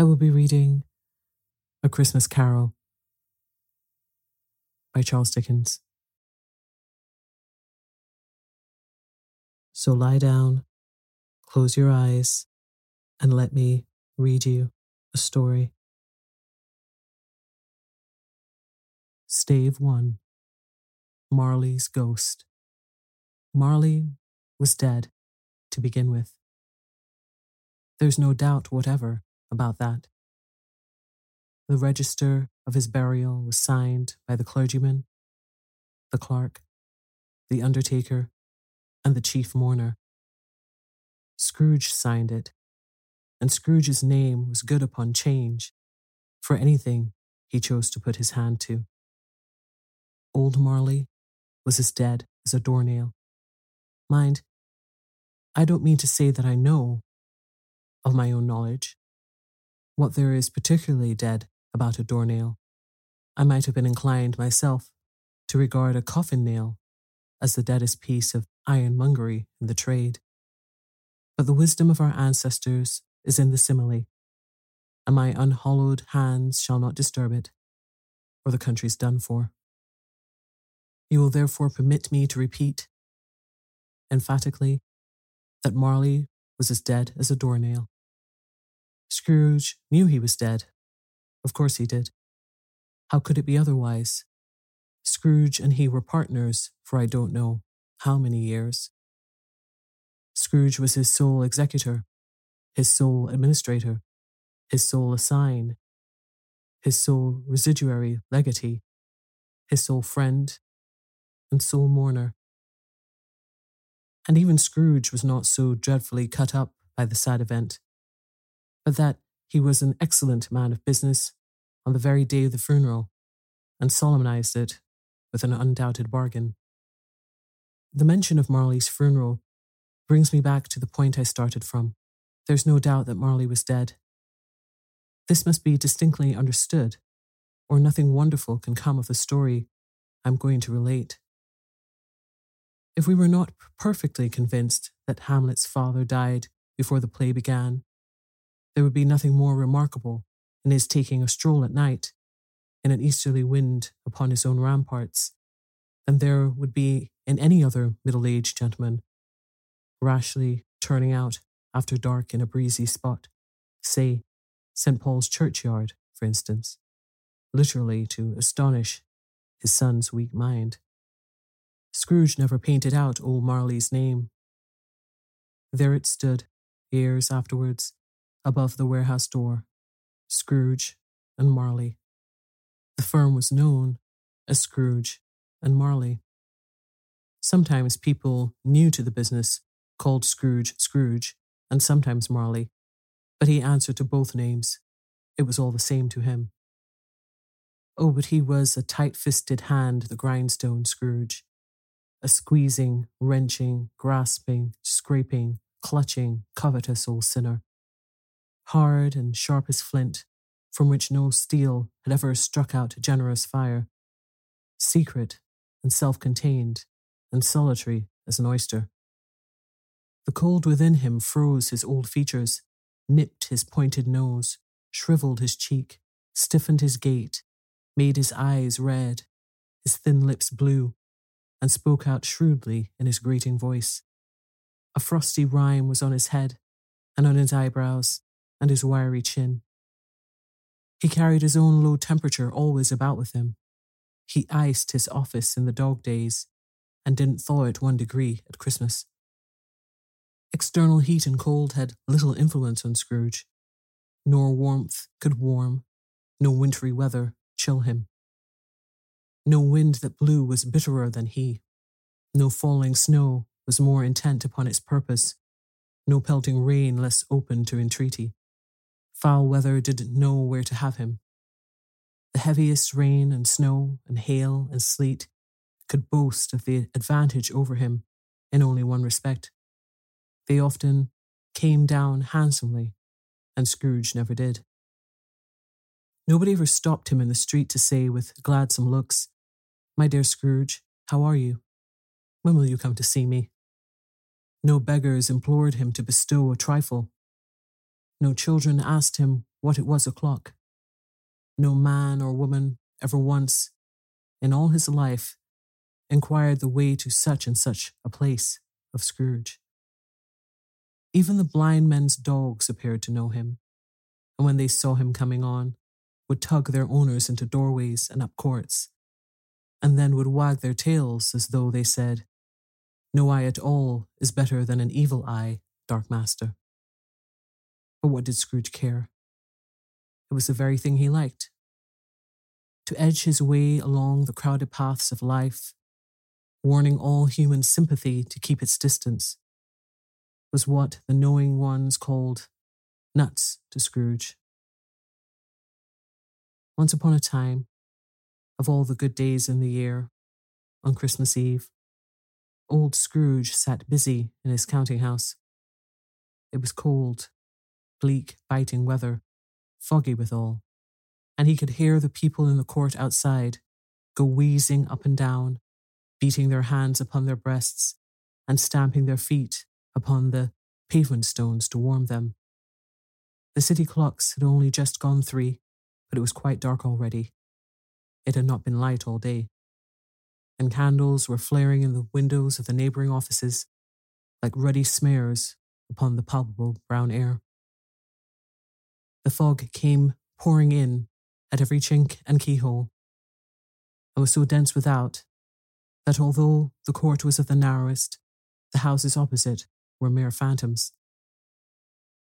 I will be reading A Christmas Carol by Charles Dickens. So lie down, close your eyes, and let me read you a story. Stave 1 Marley's Ghost. Marley was dead to begin with. There's no doubt whatever about that. The register of his burial was signed by the clergyman, the clerk, the undertaker, and the chief mourner. Scrooge signed it, and Scrooge's name was good upon change for anything he chose to put his hand to. Old Marley was as dead as a doornail. Mind, I don't mean to say that I know, of my own knowledge, what there is particularly dead about a doornail. I might have been inclined myself to regard a coffin nail as the deadest piece of ironmongery in the trade. But the wisdom of our ancestors is in the simile, and my unhallowed hands shall not disturb it, or the country's done for. You will therefore permit me to repeat emphatically that Marley was as dead as a doornail. Scrooge knew he was dead. Of course he did. How could it be otherwise? Scrooge and he were partners for I don't know how many years. Scrooge was his sole executor, his sole administrator, his sole assign, his sole residuary legatee, his sole friend, and sole mourner. And even Scrooge was not so dreadfully cut up by the sad event, but that he was an excellent man of business on the very day of the funeral, and solemnized it with an undoubted bargain. The mention of Marley's funeral brings me back to the point I started from. There's no doubt that Marley was dead. This must be distinctly understood, or nothing wonderful can come of the story I'm going to relate. If we were not perfectly convinced that Hamlet's father died before the play began, there would be nothing more remarkable in his taking a stroll at night in an easterly wind upon his own ramparts than there would be in any other middle aged gentleman rashly turning out after dark in a breezy spot, say St. Paul's churchyard, for instance, literally to astonish his son's weak mind. Scrooge never painted out old Marley's name. There it stood, years afterwards, above the warehouse door Scrooge and Marley. The firm was known as Scrooge and Marley. Sometimes people new to the business called Scrooge Scrooge and sometimes Marley, but he answered to both names. It was all the same to him. Oh, but he was a tight fisted hand, the grindstone Scrooge. A squeezing, wrenching, grasping, scraping, clutching, covetous old sinner hard and sharp as flint, from which no steel had ever struck out generous fire, secret and self contained and solitary as an oyster. The cold within him froze his old features, nipped his pointed nose, shriveled his cheek, stiffened his gait, made his eyes red, his thin lips blue, and spoke out shrewdly in his grating voice. A frosty rime was on his head and on his eyebrows, and his wiry chin. He carried his own low temperature always about with him. He iced his office in the dog days and didn't thaw it one degree at Christmas. External heat and cold had little influence on Scrooge, nor warmth could warm, no wintry weather chill him. No wind that blew was bitterer than he. No falling snow was more intent upon its purpose, no pelting rain less open to entreaty. Foul weather didn't know where to have him. The heaviest rain and snow and hail and sleet could boast of the advantage over him in only one respect. They often came down handsomely, and Scrooge never did. Nobody ever stopped him in the street to say with gladsome looks, My dear Scrooge, how are you? When will you come to see me? No beggars implored him to bestow a trifle no children asked him what it was o'clock. No man or woman ever once, in all his life, inquired the way to such and such a place of Scrooge. Even the blind men's dogs appeared to know him, and when they saw him coming on, would tug their owners into doorways and up courts, and then would wag their tails as though they said, No eye at all is better than an evil eye, Dark Master. But what did Scrooge care? It was the very thing he liked. To edge his way along the crowded paths of life, warning all human sympathy to keep its distance, was what the knowing ones called nuts to Scrooge. Once upon a time, of all the good days in the year, on Christmas Eve, old Scrooge sat busy in his counting house. It was cold bleak, biting weather, foggy withal, and he could hear the people in the court outside go wheezing up and down, beating their hands upon their breasts and stamping their feet upon the pavement stones to warm them. The city clocks had only just gone three, but it was quite dark already. It had not been light all day, and candles were flaring in the windows of the neighbouring offices like ruddy smears upon the palpable brown air. The fog came pouring in at every chink and keyhole, and was so dense without that although the court was of the narrowest, the houses opposite were mere phantoms.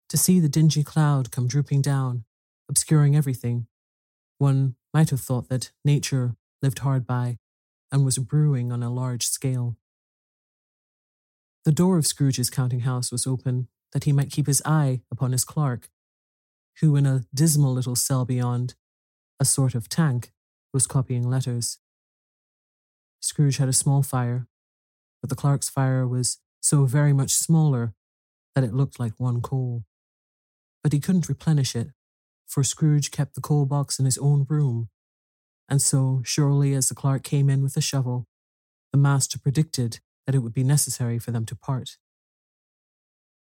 To see the dingy cloud come drooping down, obscuring everything, One might have thought that nature lived hard by and was brewing on a large scale. The door of Scrooge's counting house was open that he might keep his eye upon his clerk, who, in a dismal little cell beyond, a sort of tank, was copying letters. Scrooge had a small fire, but the clerk's fire was so very much smaller that it looked like one coal. But he couldn't replenish it, for Scrooge kept the coal box in his own room, and so surely as the clerk came in with a shovel, the master predicted that it would be necessary for them to part.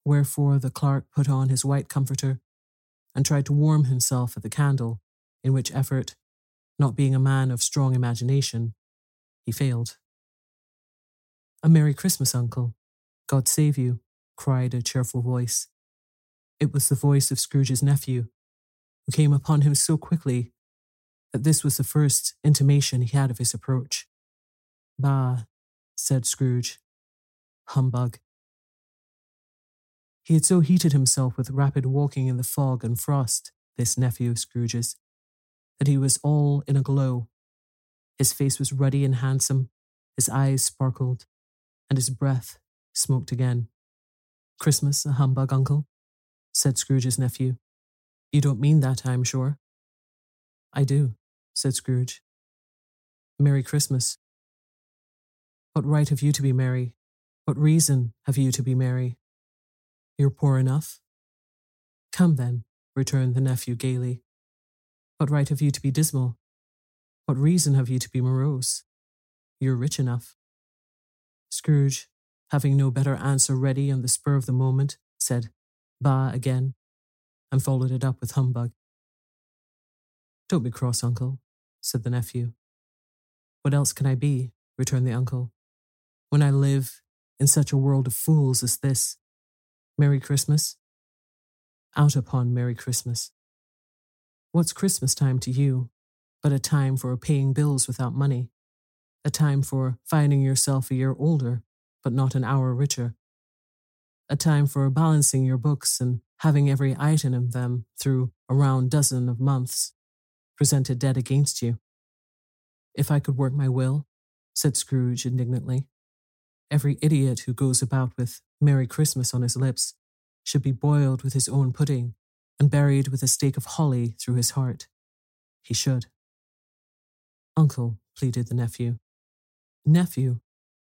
Wherefore the clerk put on his white comforter and tried to warm himself at the candle, in which effort, not being a man of strong imagination, he failed. A Merry Christmas, Uncle. God save you, cried a cheerful voice. It was the voice of Scrooge's nephew, who came upon him so quickly that this was the first intimation he had of his approach. Bah, said Scrooge. Humbug. He had so heated himself with rapid walking in the fog and frost, this nephew of Scrooge's, that he was all in a glow. His face was ruddy and handsome, his eyes sparkled, and his breath smoked again. Christmas a humbug, uncle? said Scrooge's nephew. You don't mean that, I am sure. I do, said Scrooge. Merry Christmas. What right have you to be merry? What reason have you to be merry? You're poor enough? Come then, returned the nephew gaily. What right have you to be dismal? What reason have you to be morose? You're rich enough. Scrooge, having no better answer ready on the spur of the moment, said, Bah again, and followed it up with humbug. Don't be cross, uncle, said the nephew. What else can I be? returned the uncle. When I live in such a world of fools as this, Merry Christmas? Out upon Merry Christmas. What's Christmas time to you but a time for paying bills without money? A time for finding yourself a year older, but not an hour richer? A time for balancing your books and having every item of them through a round dozen of months presented dead against you? If I could work my will, said Scrooge indignantly, every idiot who goes about with Merry Christmas on his lips, should be boiled with his own pudding and buried with a stake of holly through his heart. He should. Uncle, pleaded the nephew. Nephew,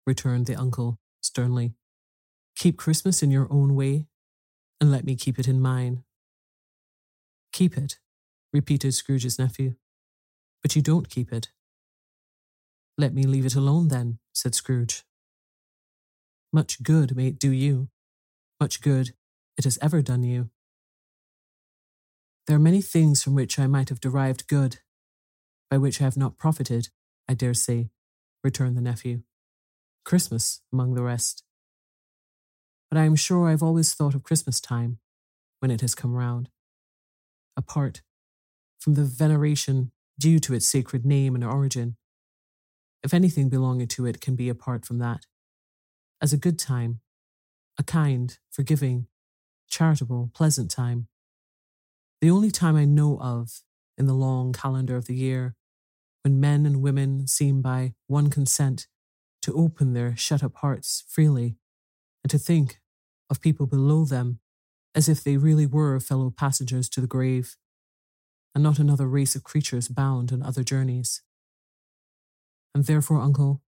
returned the uncle sternly, keep Christmas in your own way, and let me keep it in mine. Keep it, repeated Scrooge's nephew. But you don't keep it. Let me leave it alone then, said Scrooge. Much good may it do you, much good it has ever done you. There are many things from which I might have derived good, by which I have not profited, I dare say, returned the nephew. Christmas, among the rest. But I am sure I have always thought of Christmas time, when it has come round, apart from the veneration due to its sacred name and origin. If anything belonging to it can be apart from that, as a good time, a kind, forgiving, charitable, pleasant time. The only time I know of in the long calendar of the year when men and women seem by one consent to open their shut up hearts freely and to think of people below them as if they really were fellow passengers to the grave and not another race of creatures bound on other journeys. And therefore, uncle,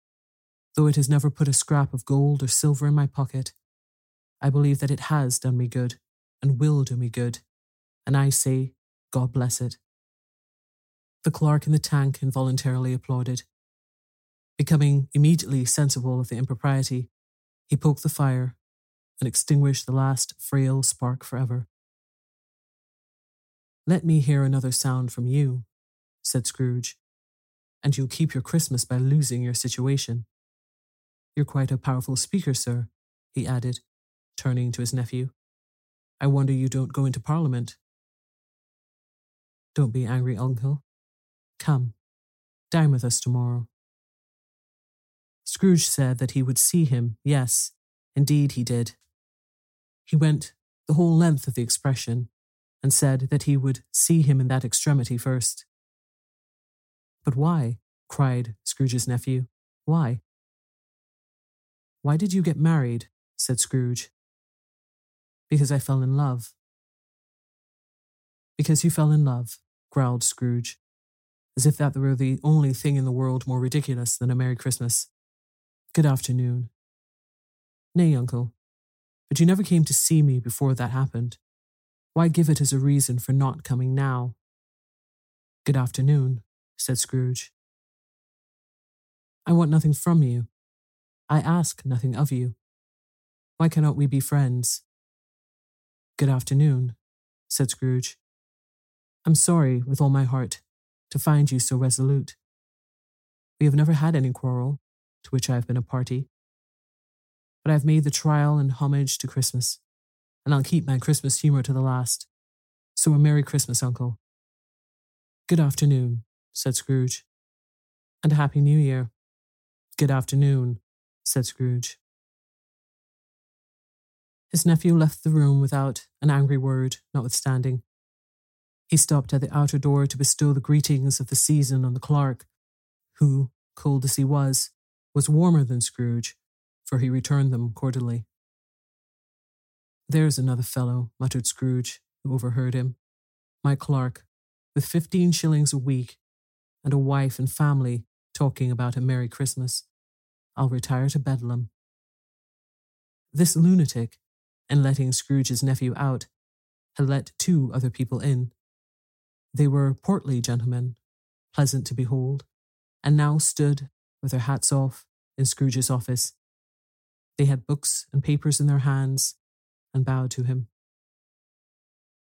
Though it has never put a scrap of gold or silver in my pocket, I believe that it has done me good and will do me good, and I say, God bless it. The clerk in the tank involuntarily applauded. Becoming immediately sensible of the impropriety, he poked the fire and extinguished the last frail spark forever. Let me hear another sound from you, said Scrooge, and you'll keep your Christmas by losing your situation. You're quite a powerful speaker, sir, he added, turning to his nephew. I wonder you don't go into Parliament. Don't be angry, uncle. Come, dine with us tomorrow. Scrooge said that he would see him, yes, indeed he did. He went the whole length of the expression and said that he would see him in that extremity first. But why? cried Scrooge's nephew. Why? Why did you get married? said Scrooge. Because I fell in love. Because you fell in love, growled Scrooge, as if that were the only thing in the world more ridiculous than a Merry Christmas. Good afternoon. Nay, uncle, but you never came to see me before that happened. Why give it as a reason for not coming now? Good afternoon, said Scrooge. I want nothing from you. I ask nothing of you. Why cannot we be friends? Good afternoon, said Scrooge. I'm sorry with all my heart to find you so resolute. We have never had any quarrel, to which I have been a party. But I have made the trial and homage to Christmas, and I'll keep my Christmas humour to the last. So a Merry Christmas, Uncle. Good afternoon, said Scrooge. And a Happy New Year. Good afternoon, said Scrooge. His nephew left the room without an angry word, notwithstanding. He stopped at the outer door to bestow the greetings of the season on the clerk, who, cold as he was, was warmer than Scrooge, for he returned them cordially. There's another fellow, muttered Scrooge, who overheard him. My clerk, with fifteen shillings a week, and a wife and family talking about a Merry Christmas. I'll retire to Bedlam. This lunatic, in letting Scrooge's nephew out, had let two other people in. They were portly gentlemen, pleasant to behold, and now stood, with their hats off, in Scrooge's office. They had books and papers in their hands, and bowed to him.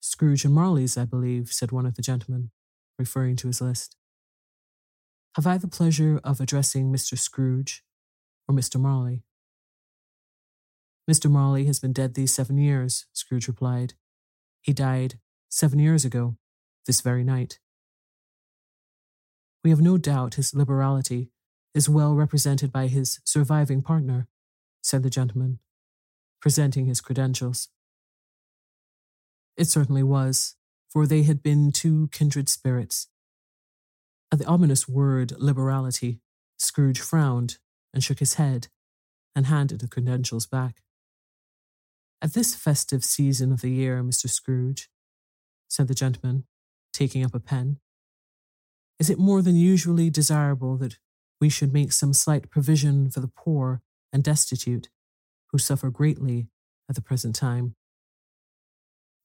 Scrooge and Marley's, I believe, said one of the gentlemen, referring to his list. Have I the pleasure of addressing Mr. Scrooge or Mr. Marley? Mr. Marley has been dead these seven years, Scrooge replied. He died seven years ago, this very night. We have no doubt his liberality is well represented by his surviving partner, said the gentleman, presenting his credentials. It certainly was, for they had been two kindred spirits. At the ominous word liberality, Scrooge frowned and shook his head and handed the credentials back. At this festive season of the year, Mr. Scrooge, said the gentleman, taking up a pen, is it more than usually desirable that we should make some slight provision for the poor and destitute who suffer greatly at the present time?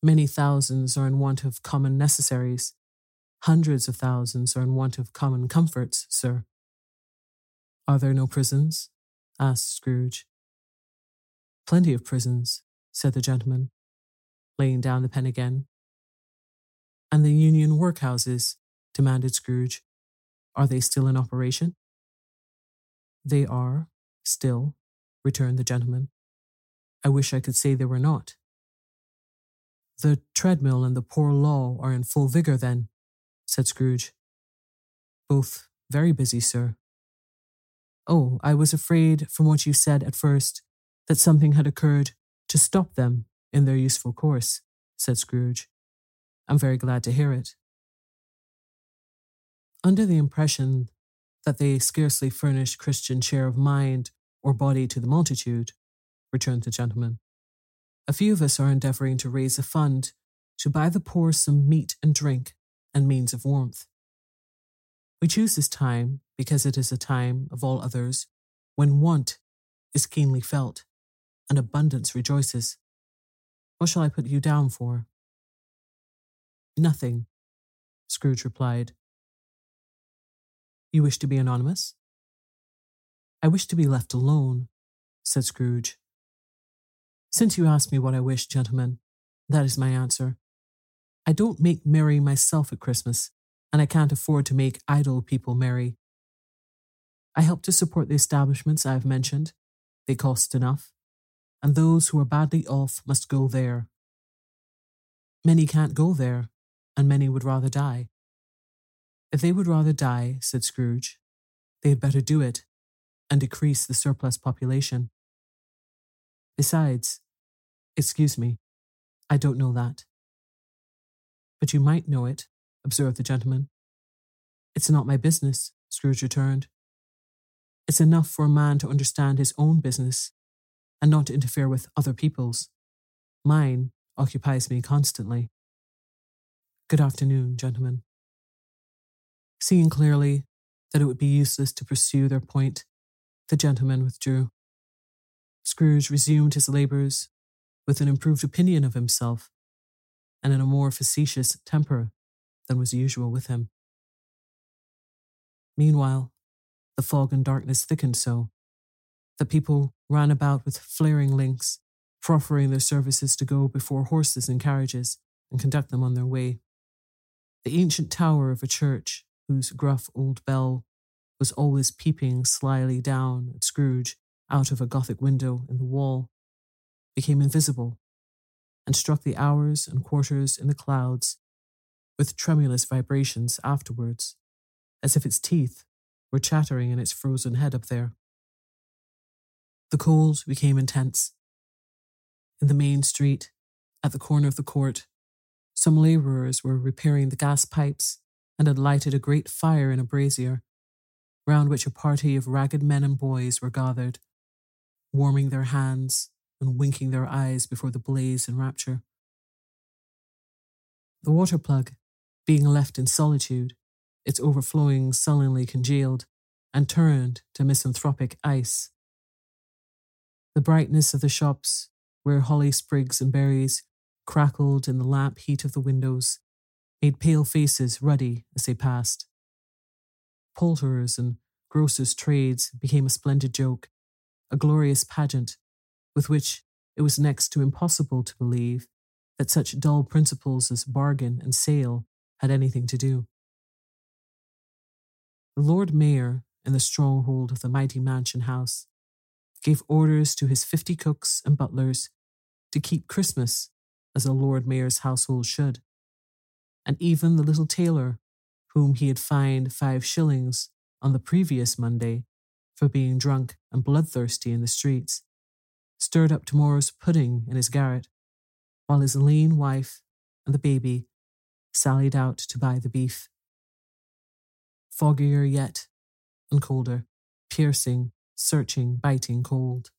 Many thousands are in want of common necessaries. Hundreds of thousands are in want of common comforts, sir. Are there no prisons? asked Scrooge. Plenty of prisons, said the gentleman, laying down the pen again. And the union workhouses? demanded Scrooge. Are they still in operation? They are, still, returned the gentleman. I wish I could say they were not. The treadmill and the poor law are in full vigour, then, said Scrooge. Both very busy, sir, Oh, I was afraid from what you said at first that something had occurred to stop them in their useful course, said Scrooge. I'm very glad to hear it. Under the impression that they scarcely furnish Christian share of mind or body to the multitude, returned the gentleman, a few of us are endeavouring to raise a fund to buy the poor some meat and drink and means of warmth. We choose this time because it is a time of all others when want is keenly felt and abundance rejoices. What shall I put you down for? Nothing, Scrooge replied. You wish to be anonymous? I wish to be left alone, said Scrooge. Since you ask me what I wish, gentlemen, that is my answer. I don't make merry myself at Christmas, and I can't afford to make idle people merry. I help to support the establishments I have mentioned. They cost enough, and those who are badly off must go there. Many can't go there, and many would rather die. If they would rather die, said Scrooge, they had better do it and decrease the surplus population. Besides, excuse me, I don't know that. But you might know it observed the gentleman. It's not my business, Scrooge returned. It's enough for a man to understand his own business and not to interfere with other people's. Mine occupies me constantly. Good afternoon, gentlemen. Seeing clearly that it would be useless to pursue their point, the gentlemen withdrew. Scrooge resumed his labours with an improved opinion of himself and in a more facetious temper than was usual with him. Meanwhile, the fog and darkness thickened so that people ran about with flaring links, proffering their services to go before horses and carriages and conduct them on their way. The ancient tower of a church, whose gruff old bell was always peeping slyly down at Scrooge out of a Gothic window in the wall, became invisible and struck the hours and quarters in the clouds with tremulous vibrations afterwards, as if its teeth were chattering in its frozen head up there. The cold became intense. In the main street, at the corner of the court, some labourers were repairing the gas pipes and had lighted a great fire in a brazier, round which a party of ragged men and boys were gathered, warming their hands and winking their eyes before the blaze in rapture. The water plug, being left in solitude, its overflowing sullenly congealed and turned to misanthropic ice. The brightness of the shops, where holly sprigs and berries crackled in the lamp heat of the windows, made pale faces ruddy as they passed. Poulterers and grocers' trades became a splendid joke, a glorious pageant with which it was next to impossible to believe that such dull principles as bargain and sale had anything to do. The Lord Mayor, in the stronghold of the mighty mansion house, gave orders to his fifty cooks and butlers to keep Christmas as a Lord Mayor's household should. And even the little tailor, whom he had fined five shillings on the previous Monday for being drunk and bloodthirsty in the streets, stirred up tomorrow's pudding in his garret, while his lean wife and the baby sallied out to buy the beef. Foggier yet, and colder, piercing, searching, biting cold.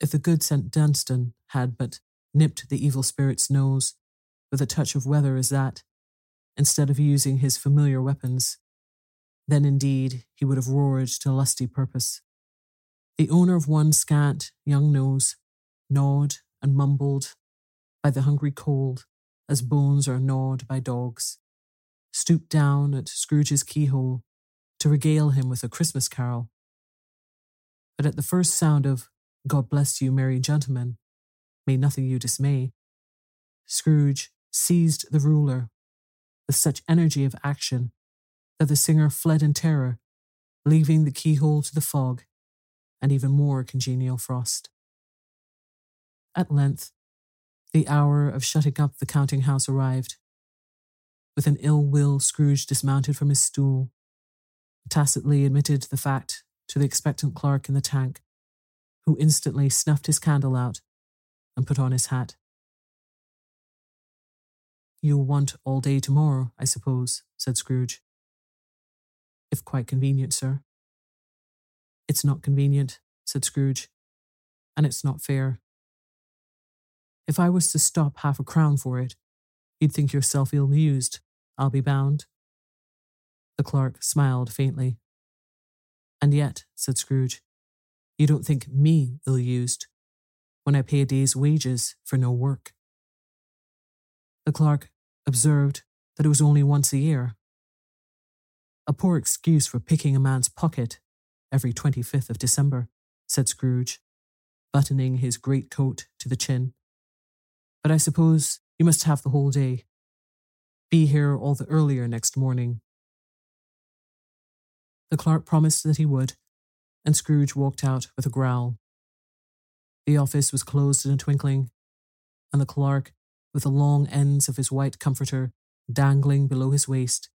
If the good St. Dunstan had but nipped the evil spirit's nose with a touch of weather as that, instead of using his familiar weapons, then indeed he would have roared to lusty purpose. The owner of one scant young nose gnawed and mumbled by the hungry cold as bones are gnawed by dogs, stooped down at Scrooge's keyhole to regale him with a Christmas carol. But at the first sound of God bless you, merry gentlemen, may nothing you dismay, Scrooge seized the ruler with such energy of action that the singer fled in terror, leaving the keyhole to the fog and even more congenial frost. At length, the hour of shutting up the counting house arrived. With an ill will, Scrooge dismounted from his stool, tacitly admitted the fact to the expectant clerk in the tank, who instantly snuffed his candle out and put on his hat. You'll want all day tomorrow, I suppose, said Scrooge. If quite convenient, sir. It's not convenient, said Scrooge, and it's not fair. If I was to stop half a crown for it, you'd think yourself ill used, I'll be bound. The clerk smiled faintly. And yet, said Scrooge, you don't think me ill used when I pay a day's wages for no work. The clerk observed that it was only once a year. A poor excuse for picking a man's pocket every 25th of December, said Scrooge, buttoning his great coat to the chin. But I suppose you must have the whole day. Be here all the earlier next morning. The clerk promised that he would, and Scrooge walked out with a growl. The office was closed in a twinkling, and the clerk, with the long ends of his white comforter dangling below his waist,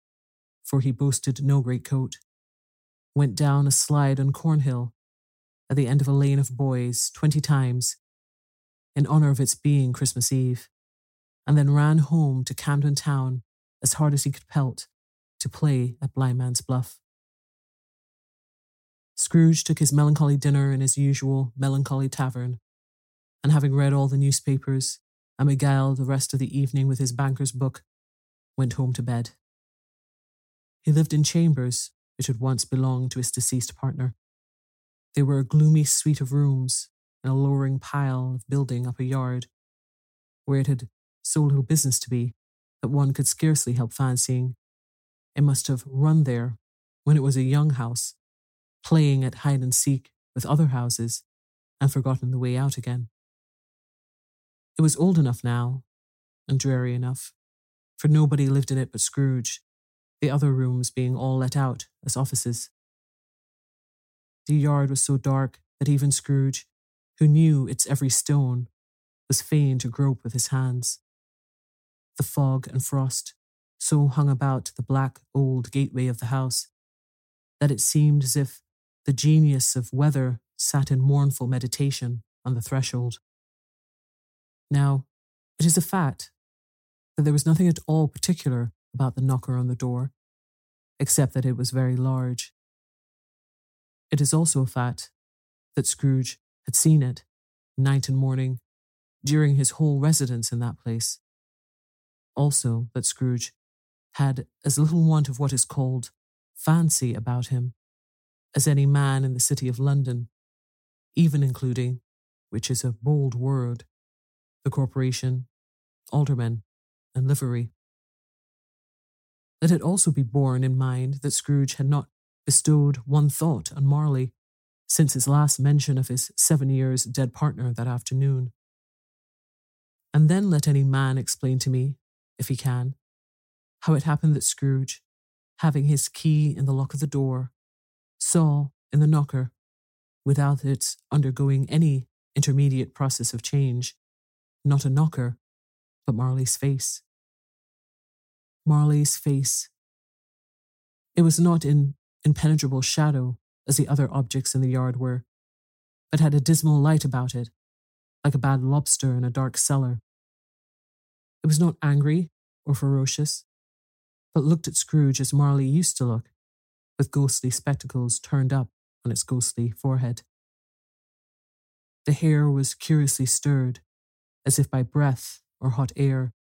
for he boasted no great coat, went down a slide on Cornhill at the end of a lane of boys twenty times in honour of its being Christmas Eve, and then ran home to Camden Town as hard as he could pelt to play at Blind Man's Bluff. Scrooge took his melancholy dinner in his usual melancholy tavern, and having read all the newspapers and beguiled the rest of the evening with his banker's book, went home to bed. He lived in chambers which had once belonged to his deceased partner. They were a gloomy suite of rooms in a lowering pile of building up a yard, where it had so little business to be that one could scarcely help fancying it must have run there when it was a young house, playing at hide and seek with other houses and forgotten the way out again. It was old enough now, and dreary enough, for nobody lived in it but Scrooge, the other rooms being all let out as offices. The yard was so dark that even Scrooge, who knew its every stone, was fain to grope with his hands. The fog and frost so hung about the black old gateway of the house that it seemed as if the genius of weather sat in mournful meditation on the threshold. Now, it is a fact that there was nothing at all particular about the knocker on the door, except that it was very large. It is also a fact that Scrooge had seen it, night and morning, during his whole residence in that place. Also, that Scrooge had as little want of what is called fancy about him as any man in the city of London, even including, which is a bold word, the corporation, aldermen, and livery. Let it also be borne in mind that Scrooge had not bestowed one thought on Marley since his last mention of his seven years dead partner that afternoon. And then let any man explain to me, if he can, how it happened that Scrooge, having his key in the lock of the door, saw in the knocker, without its undergoing any intermediate process of change, not a knocker, but Marley's face. Marley's face. It was not in impenetrable shadow as the other objects in the yard were, but had a dismal light about it, like a bad lobster in a dark cellar. It was not angry or ferocious, but looked at Scrooge as Marley used to look, with ghostly spectacles turned up on its ghostly forehead. The hair was curiously stirred, as if by breath or hot air,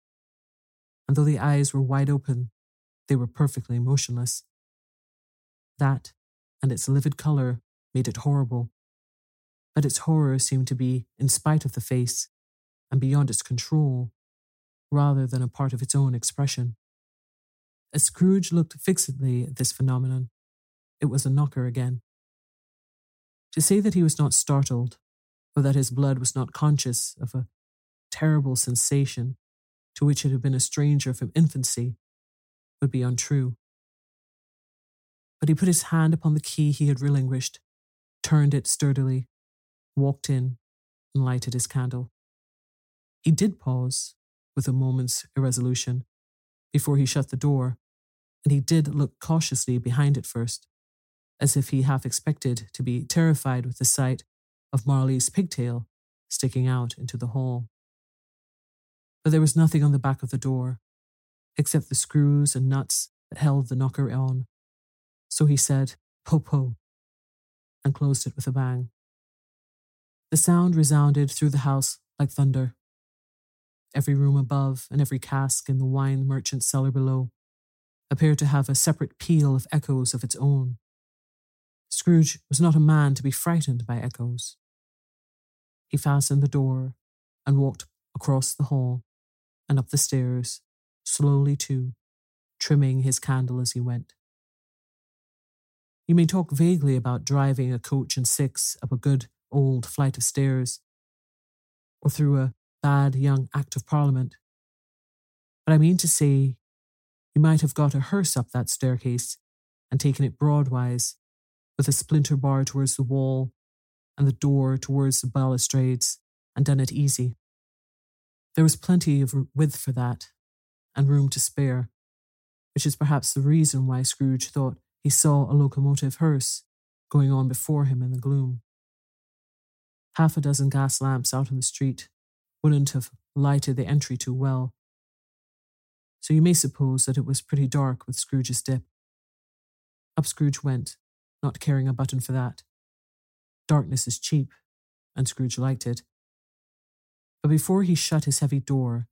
and though the eyes were wide open, they were perfectly motionless. That and its livid colour made it horrible, but its horror seemed to be in spite of the face and beyond its control, rather than a part of its own expression. As Scrooge looked fixedly at this phenomenon, it was a knocker again. To say that he was not startled, or that his blood was not conscious of a terrible sensation to which it had been a stranger from infancy, would be untrue. But he put his hand upon the key he had relinquished, turned it sturdily, walked in, and lighted his candle. He did pause, with a moment's irresolution, before he shut the door, and he did look cautiously behind it first, as if he half expected to be terrified with the sight of Marley's pigtail sticking out into the hall. But there was nothing on the back of the door, except the screws and nuts that held the knocker on. So he said, Po po, and closed it with a bang. The sound resounded through the house like thunder. Every room above and every cask in the wine merchant's cellar below appeared to have a separate peal of echoes of its own. Scrooge was not a man to be frightened by echoes. He fastened the door and walked across the hall and up the stairs, slowly too, trimming his candle as he went. You may talk vaguely about driving a coach and six up a good old flight of stairs, or through a bad young Act of Parliament. But I mean to say you might have got a hearse up that staircase and taken it broadwise, with a splinter bar towards the wall and the door towards the balustrades, and done it easy. There was plenty of width for that, and room to spare, which is perhaps the reason why Scrooge thought he saw a locomotive hearse going on before him in the gloom. Half a dozen gas lamps out in the street wouldn't have lighted the entry too well, so you may suppose that it was pretty dark with Scrooge's dip. Up Scrooge went, not caring a button for that. Darkness is cheap, and Scrooge liked it. But before he shut his heavy door,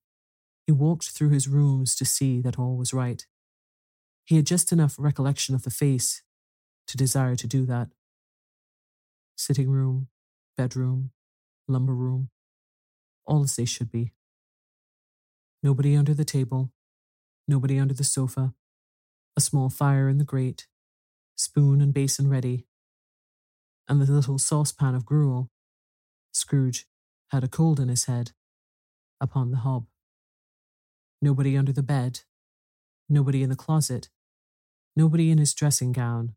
he walked through his rooms to see that all was right. He had just enough recollection of the face to desire to do that. Sitting room, bedroom, lumber room, all as they should be. Nobody under the table, nobody under the sofa, a small fire in the grate, spoon and basin ready, and the little saucepan of gruel. Scrooge had a cold in his head upon the hob. Nobody under the bed, nobody in the closet, nobody in his dressing gown,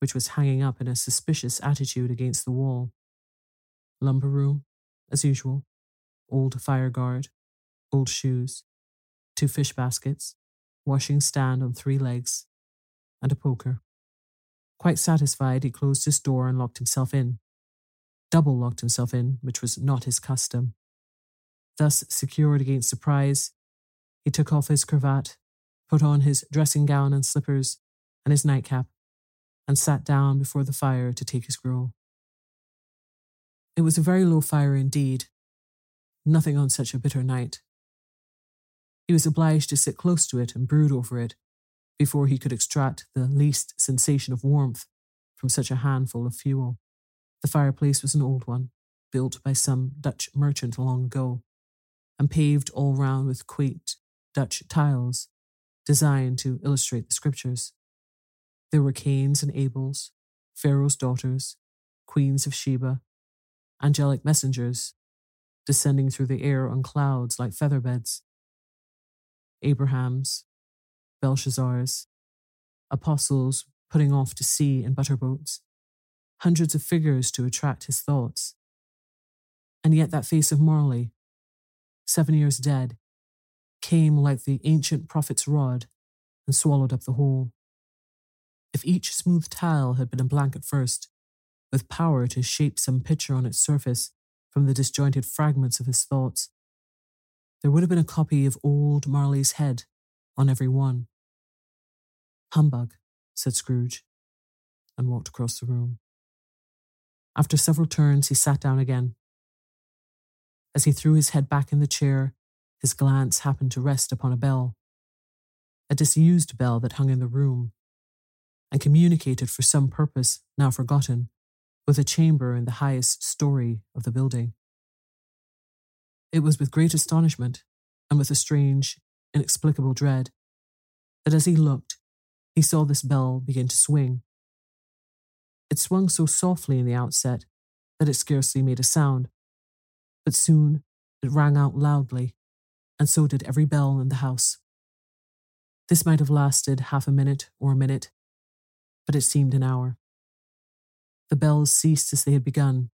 which was hanging up in a suspicious attitude against the wall. Lumber room, as usual, old fire guard, old shoes, two fish baskets, washing stand on three legs, and a poker. Quite satisfied, he closed his door and locked himself in. Double locked himself in, which was not his custom. Thus secured against surprise, he took off his cravat, put on his dressing gown and slippers, and his nightcap, and sat down before the fire to take his gruel. It was a very low fire indeed, nothing on such a bitter night. He was obliged to sit close to it and brood over it before he could extract the least sensation of warmth from such a handful of fuel. The fireplace was an old one, built by some Dutch merchant long ago, and paved all round with quaint Dutch tiles designed to illustrate the scriptures. There were Cains and Abels, Pharaoh's daughters, queens of Sheba, angelic messengers descending through the air on clouds like featherbeds. Abraham's, Belshazzar's, apostles putting off to sea in butterboats, hundreds of figures to attract his thoughts. And yet that face of Marley, seven years dead, came like the ancient prophet's rod and swallowed up the whole. If each smooth tile had been a blank at first, with power to shape some picture on its surface from the disjointed fragments of his thoughts, there would have been a copy of old Marley's head on every one. Humbug, said Scrooge, and walked across the room. After several turns, he sat down again. As he threw his head back in the chair, his glance happened to rest upon a bell, a disused bell that hung in the room, and communicated for some purpose now forgotten with a chamber in the highest story of the building. It was with great astonishment and with a strange, inexplicable dread that as he looked, he saw this bell begin to swing. It swung so softly in the outset that it scarcely made a sound, but soon it rang out loudly, and so did every bell in the house. This might have lasted half a minute or a minute, but it seemed an hour. The bells ceased as they had begun,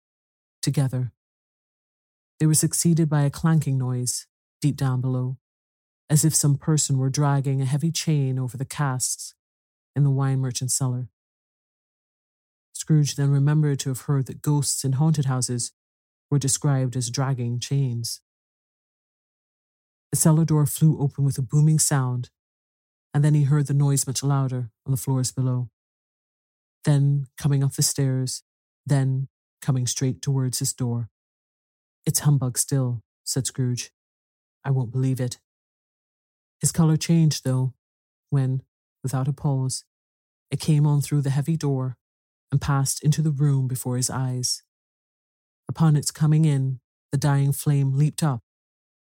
together. They were succeeded by a clanking noise deep down below, as if some person were dragging a heavy chain over the casks in the wine merchant's cellar. Scrooge then remembered to have heard that ghosts in haunted houses were described as dragging chains. The cellar door flew open with a booming sound, and then he heard the noise much louder on the floors below then coming up the stairs, then coming straight towards his door. It's humbug still, said Scrooge. I won't believe it. His colour changed, though, when, without a pause, it came on through the heavy door and passed into the room before his eyes. Upon its coming in, the dying flame leaped up,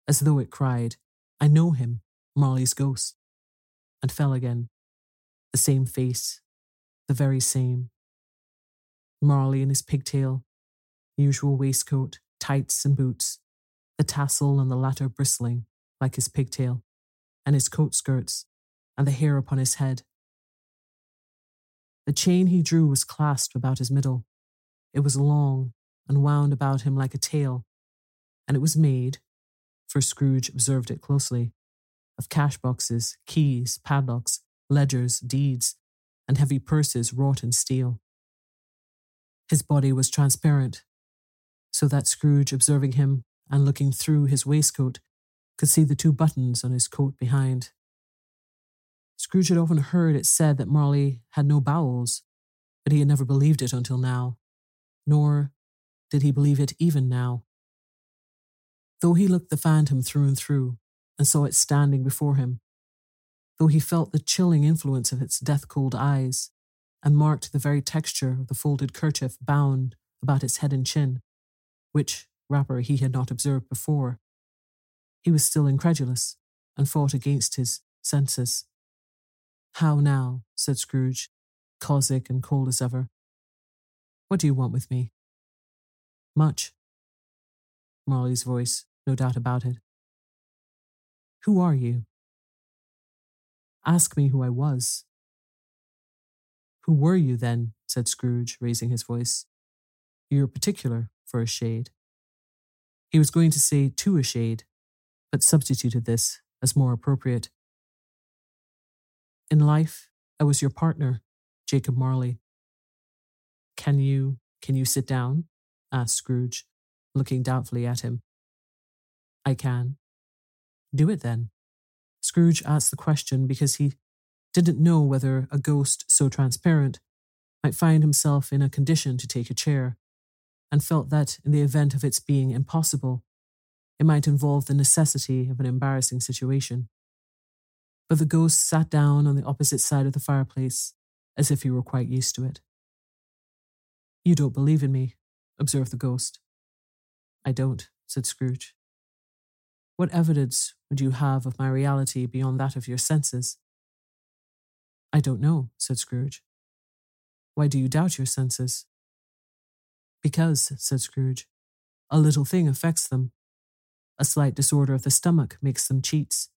as though it cried, I know him, Marley's ghost, and fell again. The same face, the very same. Marley in his pigtail, usual waistcoat, tights, and boots, the tassel on the latter bristling like his pigtail, and his coat skirts, and the hair upon his head. The chain he drew was clasped about his middle. It was long and wound about him like a tail, and it was made, for Scrooge observed it closely, of cash boxes, keys, padlocks, ledgers, deeds, and heavy purses wrought in steel. His body was transparent, so that Scrooge, observing him and looking through his waistcoat, could see the two buttons on his coat behind. Scrooge had often heard it said that Marley had no bowels, but he had never believed it until now, nor did he believe it even now. Though he looked the phantom through and through and saw it standing before him, though he felt the chilling influence of its death cold eyes and marked the very texture of the folded kerchief bound about its head and chin, which wrapper he had not observed before, he was still incredulous and fought against his senses. How now? said Scrooge, caustic and cold as ever. What do you want with me? Much. Marley's voice, no doubt about it. Who are you? Ask me who I was. Who were you then? said Scrooge, raising his voice. You're particular for a shade. He was going to say to a shade, but substituted this as more appropriate. In life, I was your partner, Jacob Marley. Can you, can you sit down? asked Scrooge, looking doubtfully at him. I can. Do it then. Scrooge asked the question because he didn't know whether a ghost so transparent might find himself in a condition to take a chair, and felt that in the event of its being impossible, it might involve the necessity of an embarrassing situation. But the ghost sat down on the opposite side of the fireplace, as if he were quite used to it. You don't believe in me, observed the ghost. I don't, said Scrooge. What evidence would you have of my reality beyond that of your senses? I don't know, said Scrooge. Why do you doubt your senses? Because, said Scrooge, a little thing affects them. A slight disorder of the stomach makes them cheats.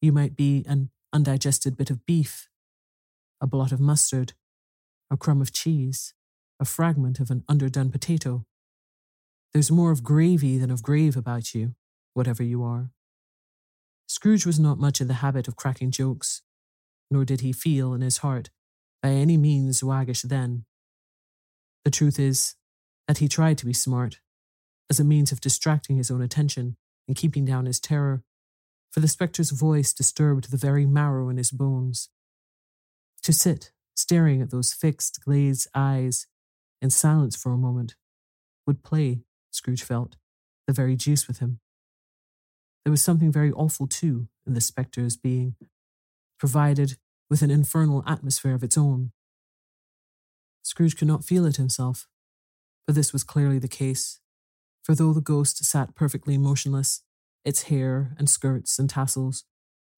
You might be an undigested bit of beef, a blot of mustard, a crumb of cheese, a fragment of an underdone potato. There's more of gravy than of grave about you, whatever you are. Scrooge was not much in the habit of cracking jokes, nor did he feel in his heart by any means waggish then. The truth is that he tried to be smart, as a means of distracting his own attention and keeping down his terror, for the spectre's voice disturbed the very marrow in his bones. To sit, staring at those fixed, glazed eyes in silence for a moment, would play, Scrooge felt, the very juice with him. There was something very awful, too, in the spectre's being, provided with an infernal atmosphere of its own. Scrooge could not feel it himself, but this was clearly the case, for though the ghost sat perfectly motionless, its hair and skirts and tassels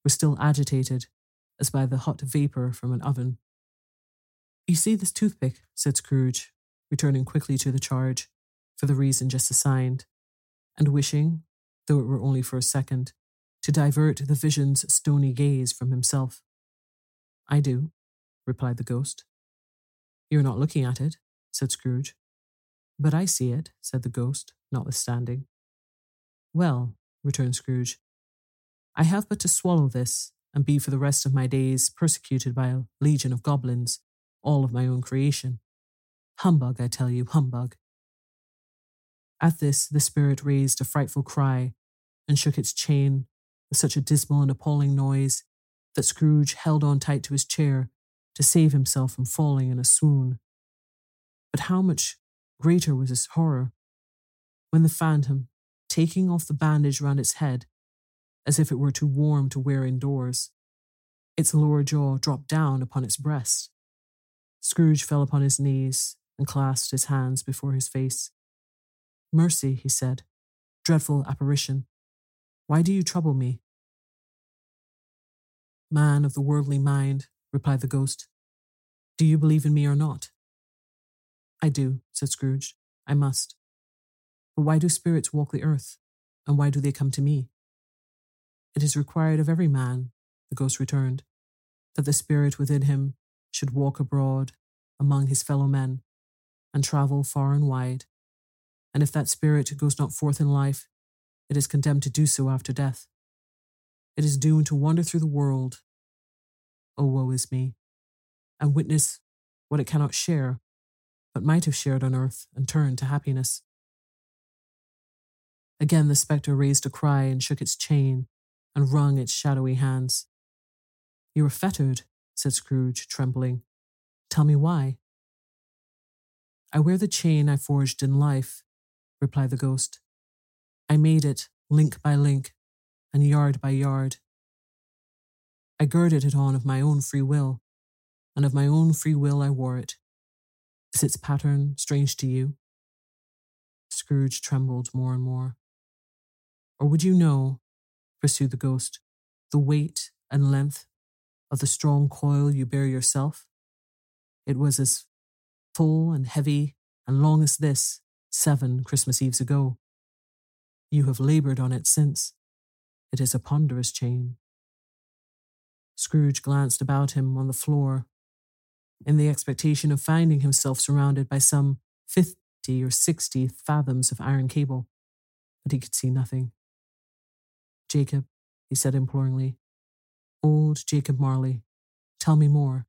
were still agitated as by the hot vapour from an oven. You see this toothpick, said Scrooge, returning quickly to the charge, for the reason just assigned, and wishing, though it were only for a second, to divert the vision's stony gaze from himself. I do, replied the ghost. You're not looking at it, said Scrooge. But I see it, said the ghost, notwithstanding. Well, returned Scrooge, I have but to swallow this and be for the rest of my days persecuted by a legion of goblins, all of my own creation. Humbug, I tell you, humbug. At this, the spirit raised a frightful cry and shook its chain with such a dismal and appalling noise that Scrooge held on tight to his chair to save himself from falling in a swoon. But how much greater was his horror when the phantom, taking off the bandage round its head, as if it were too warm to wear indoors, its lower jaw dropped down upon its breast. Scrooge fell upon his knees and clasped his hands before his face. Mercy, he said, dreadful apparition, why do you trouble me? Man of the worldly mind, replied the ghost, do you believe in me or not? I do, said Scrooge. I must. But why do spirits walk the earth, and why do they come to me? It is required of every man, the ghost returned, that the spirit within him should walk abroad among his fellow men and travel far and wide. And if that spirit goes not forth in life, it is condemned to do so after death. It is doomed to wander through the world, oh woe is me, and witness what it cannot share, but might have shared on earth and turned to happiness. Again the spectre raised a cry and shook its chain and wrung its shadowy hands. You are fettered, said Scrooge, trembling. Tell me why. I wear the chain I forged in life, replied the ghost. I made it link by link and yard by yard. I girded it on of my own free will, and of my own free will I wore it. Is its pattern strange to you? Scrooge trembled more and more. Or would you know, pursued the ghost, the weight and length of the strong coil you bear yourself? It was as full and heavy and long as this seven Christmas Eves ago. You have laboured on it since. It is a ponderous chain. Scrooge glanced about him on the floor in the expectation of finding himself surrounded by some fifty or sixty fathoms of iron cable, but he could see nothing. Jacob, he said imploringly, old Jacob Marley, tell me more.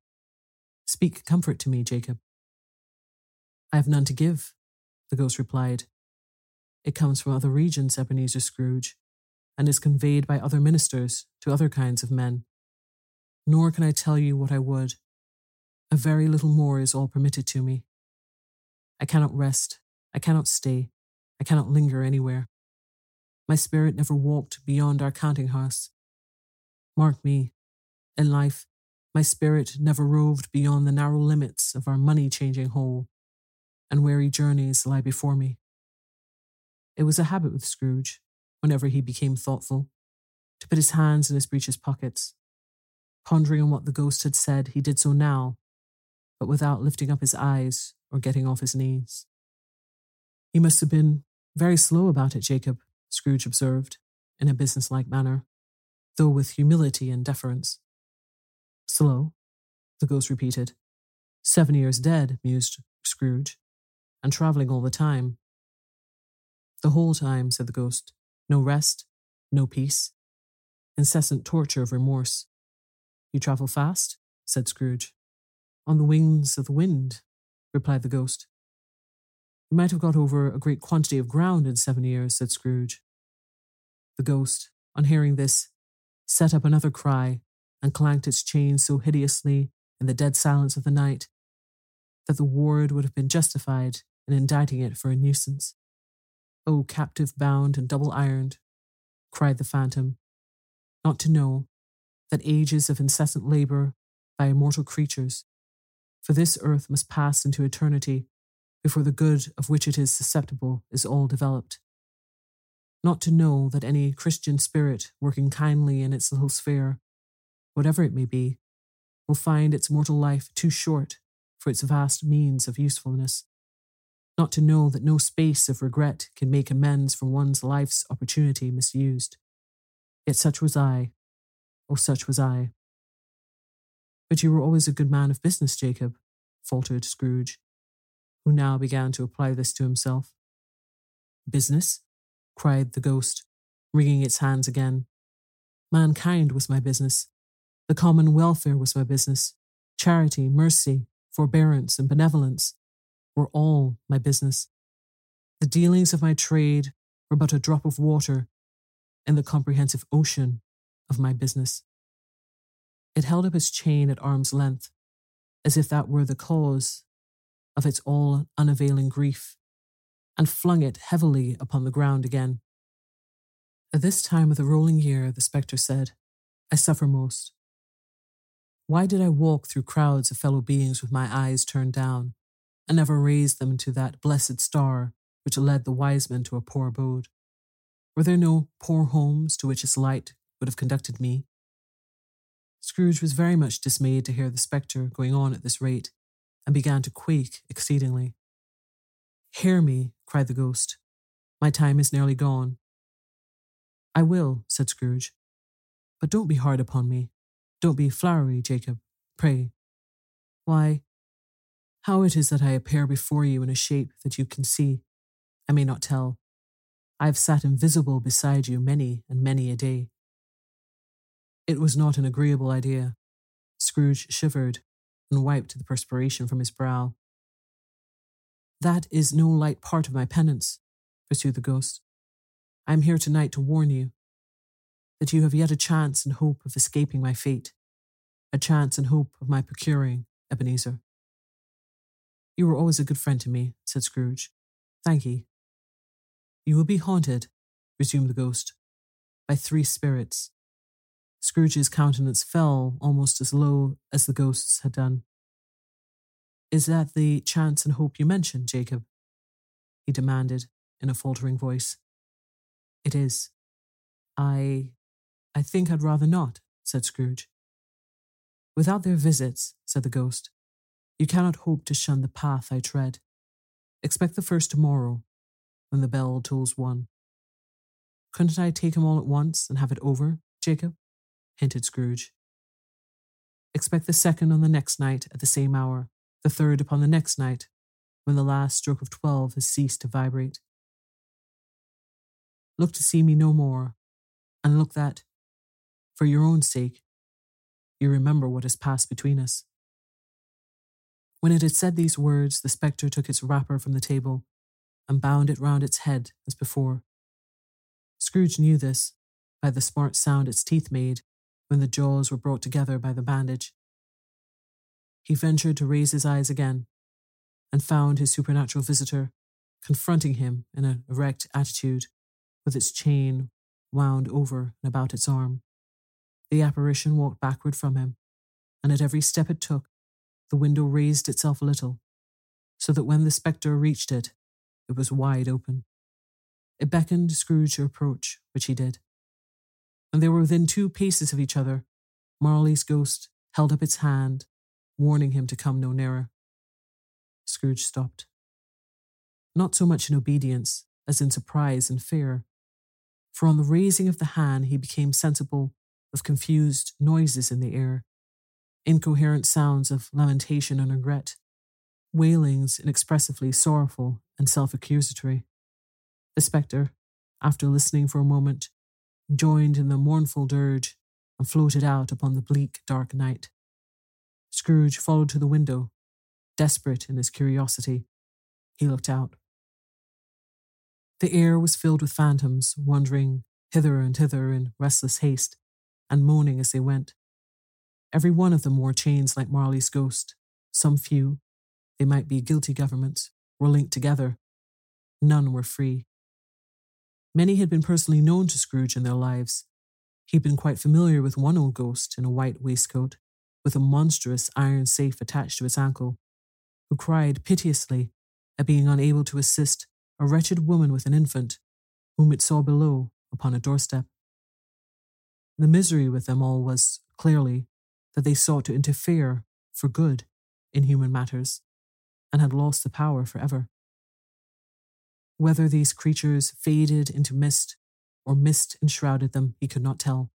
Speak comfort to me, Jacob. I have none to give, the ghost replied. It comes from other regions, Ebenezer Scrooge, and is conveyed by other ministers to other kinds of men. Nor can I tell you what I would. A very little more is all permitted to me. I cannot rest, I cannot stay, I cannot linger anywhere. My spirit never walked beyond our counting house. Mark me, in life, my spirit never roved beyond the narrow limits of our money changing hole, and weary journeys lie before me. It was a habit with Scrooge, whenever he became thoughtful, to put his hands in his breeches pockets. Pondering on what the ghost had said, he did so now, but without lifting up his eyes or getting off his knees. He must have been very slow about it, Jacob, Scrooge observed, in a businesslike manner, though with humility and deference. Slow, the ghost repeated. Seven years dead, mused Scrooge, and travelling all the time. The whole time, said the ghost. No rest, no peace, incessant torture of remorse. You travel fast? said Scrooge. On the wings of the wind, replied the ghost. You might have got over a great quantity of ground in seven years, said Scrooge. The ghost, on hearing this, set up another cry and clanked its chain so hideously in the dead silence of the night that the ward would have been justified in indicting it for a nuisance. O captive bound and double ironed, cried the phantom, not to know that ages of incessant labour by immortal creatures, for this earth must pass into eternity before the good of which it is susceptible is all developed. Not to know that any Christian spirit working kindly in its little sphere, whatever it may be, will find its mortal life too short for its vast means of usefulness. Not to know that no space of regret can make amends for one's life's opportunity misused. Yet such was I. Oh, such was I. But you were always a good man of business, Jacob, faltered Scrooge, who now began to apply this to himself. Business? cried the ghost, wringing its hands again. Mankind was my business. The common welfare was my business. Charity, mercy, forbearance, and benevolence were all my business. The dealings of my trade were but a drop of water in the comprehensive ocean of my business. It held up its chain at arm's length, as if that were the cause of its all unavailing grief, and flung it heavily upon the ground again. At this time of the rolling year, the spectre said, I suffer most. Why did I walk through crowds of fellow beings with my eyes turned down, and never raise them to that blessed star which led the wise men to a poor abode? Were there no poor homes to which its light would have conducted me? Scrooge was very much dismayed to hear the spectre going on at this rate, and began to quake exceedingly. Hear me, cried the ghost. My time is nearly gone. I will, said Scrooge. But don't be hard upon me. Don't be flowery, Jacob, pray. Why, how it is that I appear before you in a shape that you can see, I may not tell. I have sat invisible beside you many and many a day. It was not an agreeable idea. Scrooge shivered and wiped the perspiration from his brow. That is no light part of my penance, pursued the ghost. I am here tonight to warn you that you have yet a chance and hope of escaping my fate. a chance and hope of my procuring, Ebenezer. You were always a good friend to me, said Scrooge. Thank ye. You will be haunted, resumed the ghost, by three spirits. Scrooge's countenance fell almost as low as the ghost's had done. Is that the chance and hope you mentioned, Jacob? He demanded in a faltering voice. It is. I. I think I'd rather not, said Scrooge. Without their visits, said the ghost, you cannot hope to shun the path I tread. Expect the first tomorrow, when the bell tolls one. Couldn't I take 'em all at once and have it over, Jacob? hinted Scrooge. Expect the second on the next night at the same hour, the third upon the next night, when the last stroke of twelve has ceased to vibrate. Look to see me no more, and look that, for your own sake, you remember what has passed between us. When it had said these words, the spectre took its wrapper from the table and bound it round its head as before. Scrooge knew this by the smart sound its teeth made when the jaws were brought together by the bandage. He ventured to raise his eyes again and found his supernatural visitor confronting him in an erect attitude with its chain wound over and about its arm. The apparition walked backward from him, and at every step it took, the window raised itself a little, so that when the spectre reached it, it was wide open. It beckoned Scrooge to approach, which he did. When they were within two paces of each other, Marley's ghost held up its hand, warning him to come no nearer. Scrooge stopped. Not so much in obedience as in surprise and fear, for on the raising of the hand he became sensible of confused noises in the air, incoherent sounds of lamentation and regret, wailings inexpressively sorrowful and self accusatory. The spectre, after listening for a moment, joined in the mournful dirge and floated out upon the bleak, dark night. Scrooge followed to the window, desperate in his curiosity. He looked out. The air was filled with phantoms wandering hither and thither in restless haste, and moaning as they went. Every one of them wore chains like Marley's ghost. Some few, they might be guilty governments, were linked together. None were free. Many had been personally known to Scrooge in their lives. He'd been quite familiar with one old ghost in a white waistcoat, with a monstrous iron safe attached to its ankle, who cried piteously at being unable to assist a wretched woman with an infant, whom it saw below upon a doorstep. The misery with them all was, clearly, that they sought to interfere, for good, in human matters, and had lost the power forever. Whether these creatures faded into mist or mist enshrouded them, he could not tell.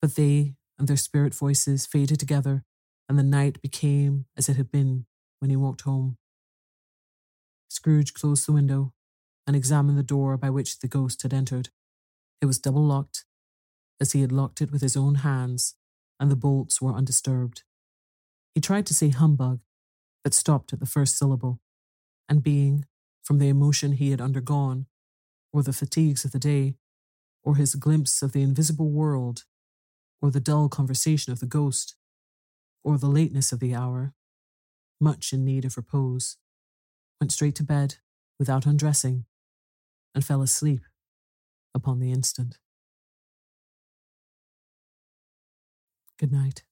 But they and their spirit voices faded together, and the night became as it had been when he walked home. Scrooge closed the window and examined the door by which the ghost had entered. It was double locked as he had locked it with his own hands, and the bolts were undisturbed. He tried to say humbug, but stopped at the first syllable, and being, from the emotion he had undergone, or the fatigues of the day, or his glimpse of the invisible world, or the dull conversation of the ghost, or the lateness of the hour, much in need of repose, went straight to bed without undressing, and fell asleep upon the instant. Good night.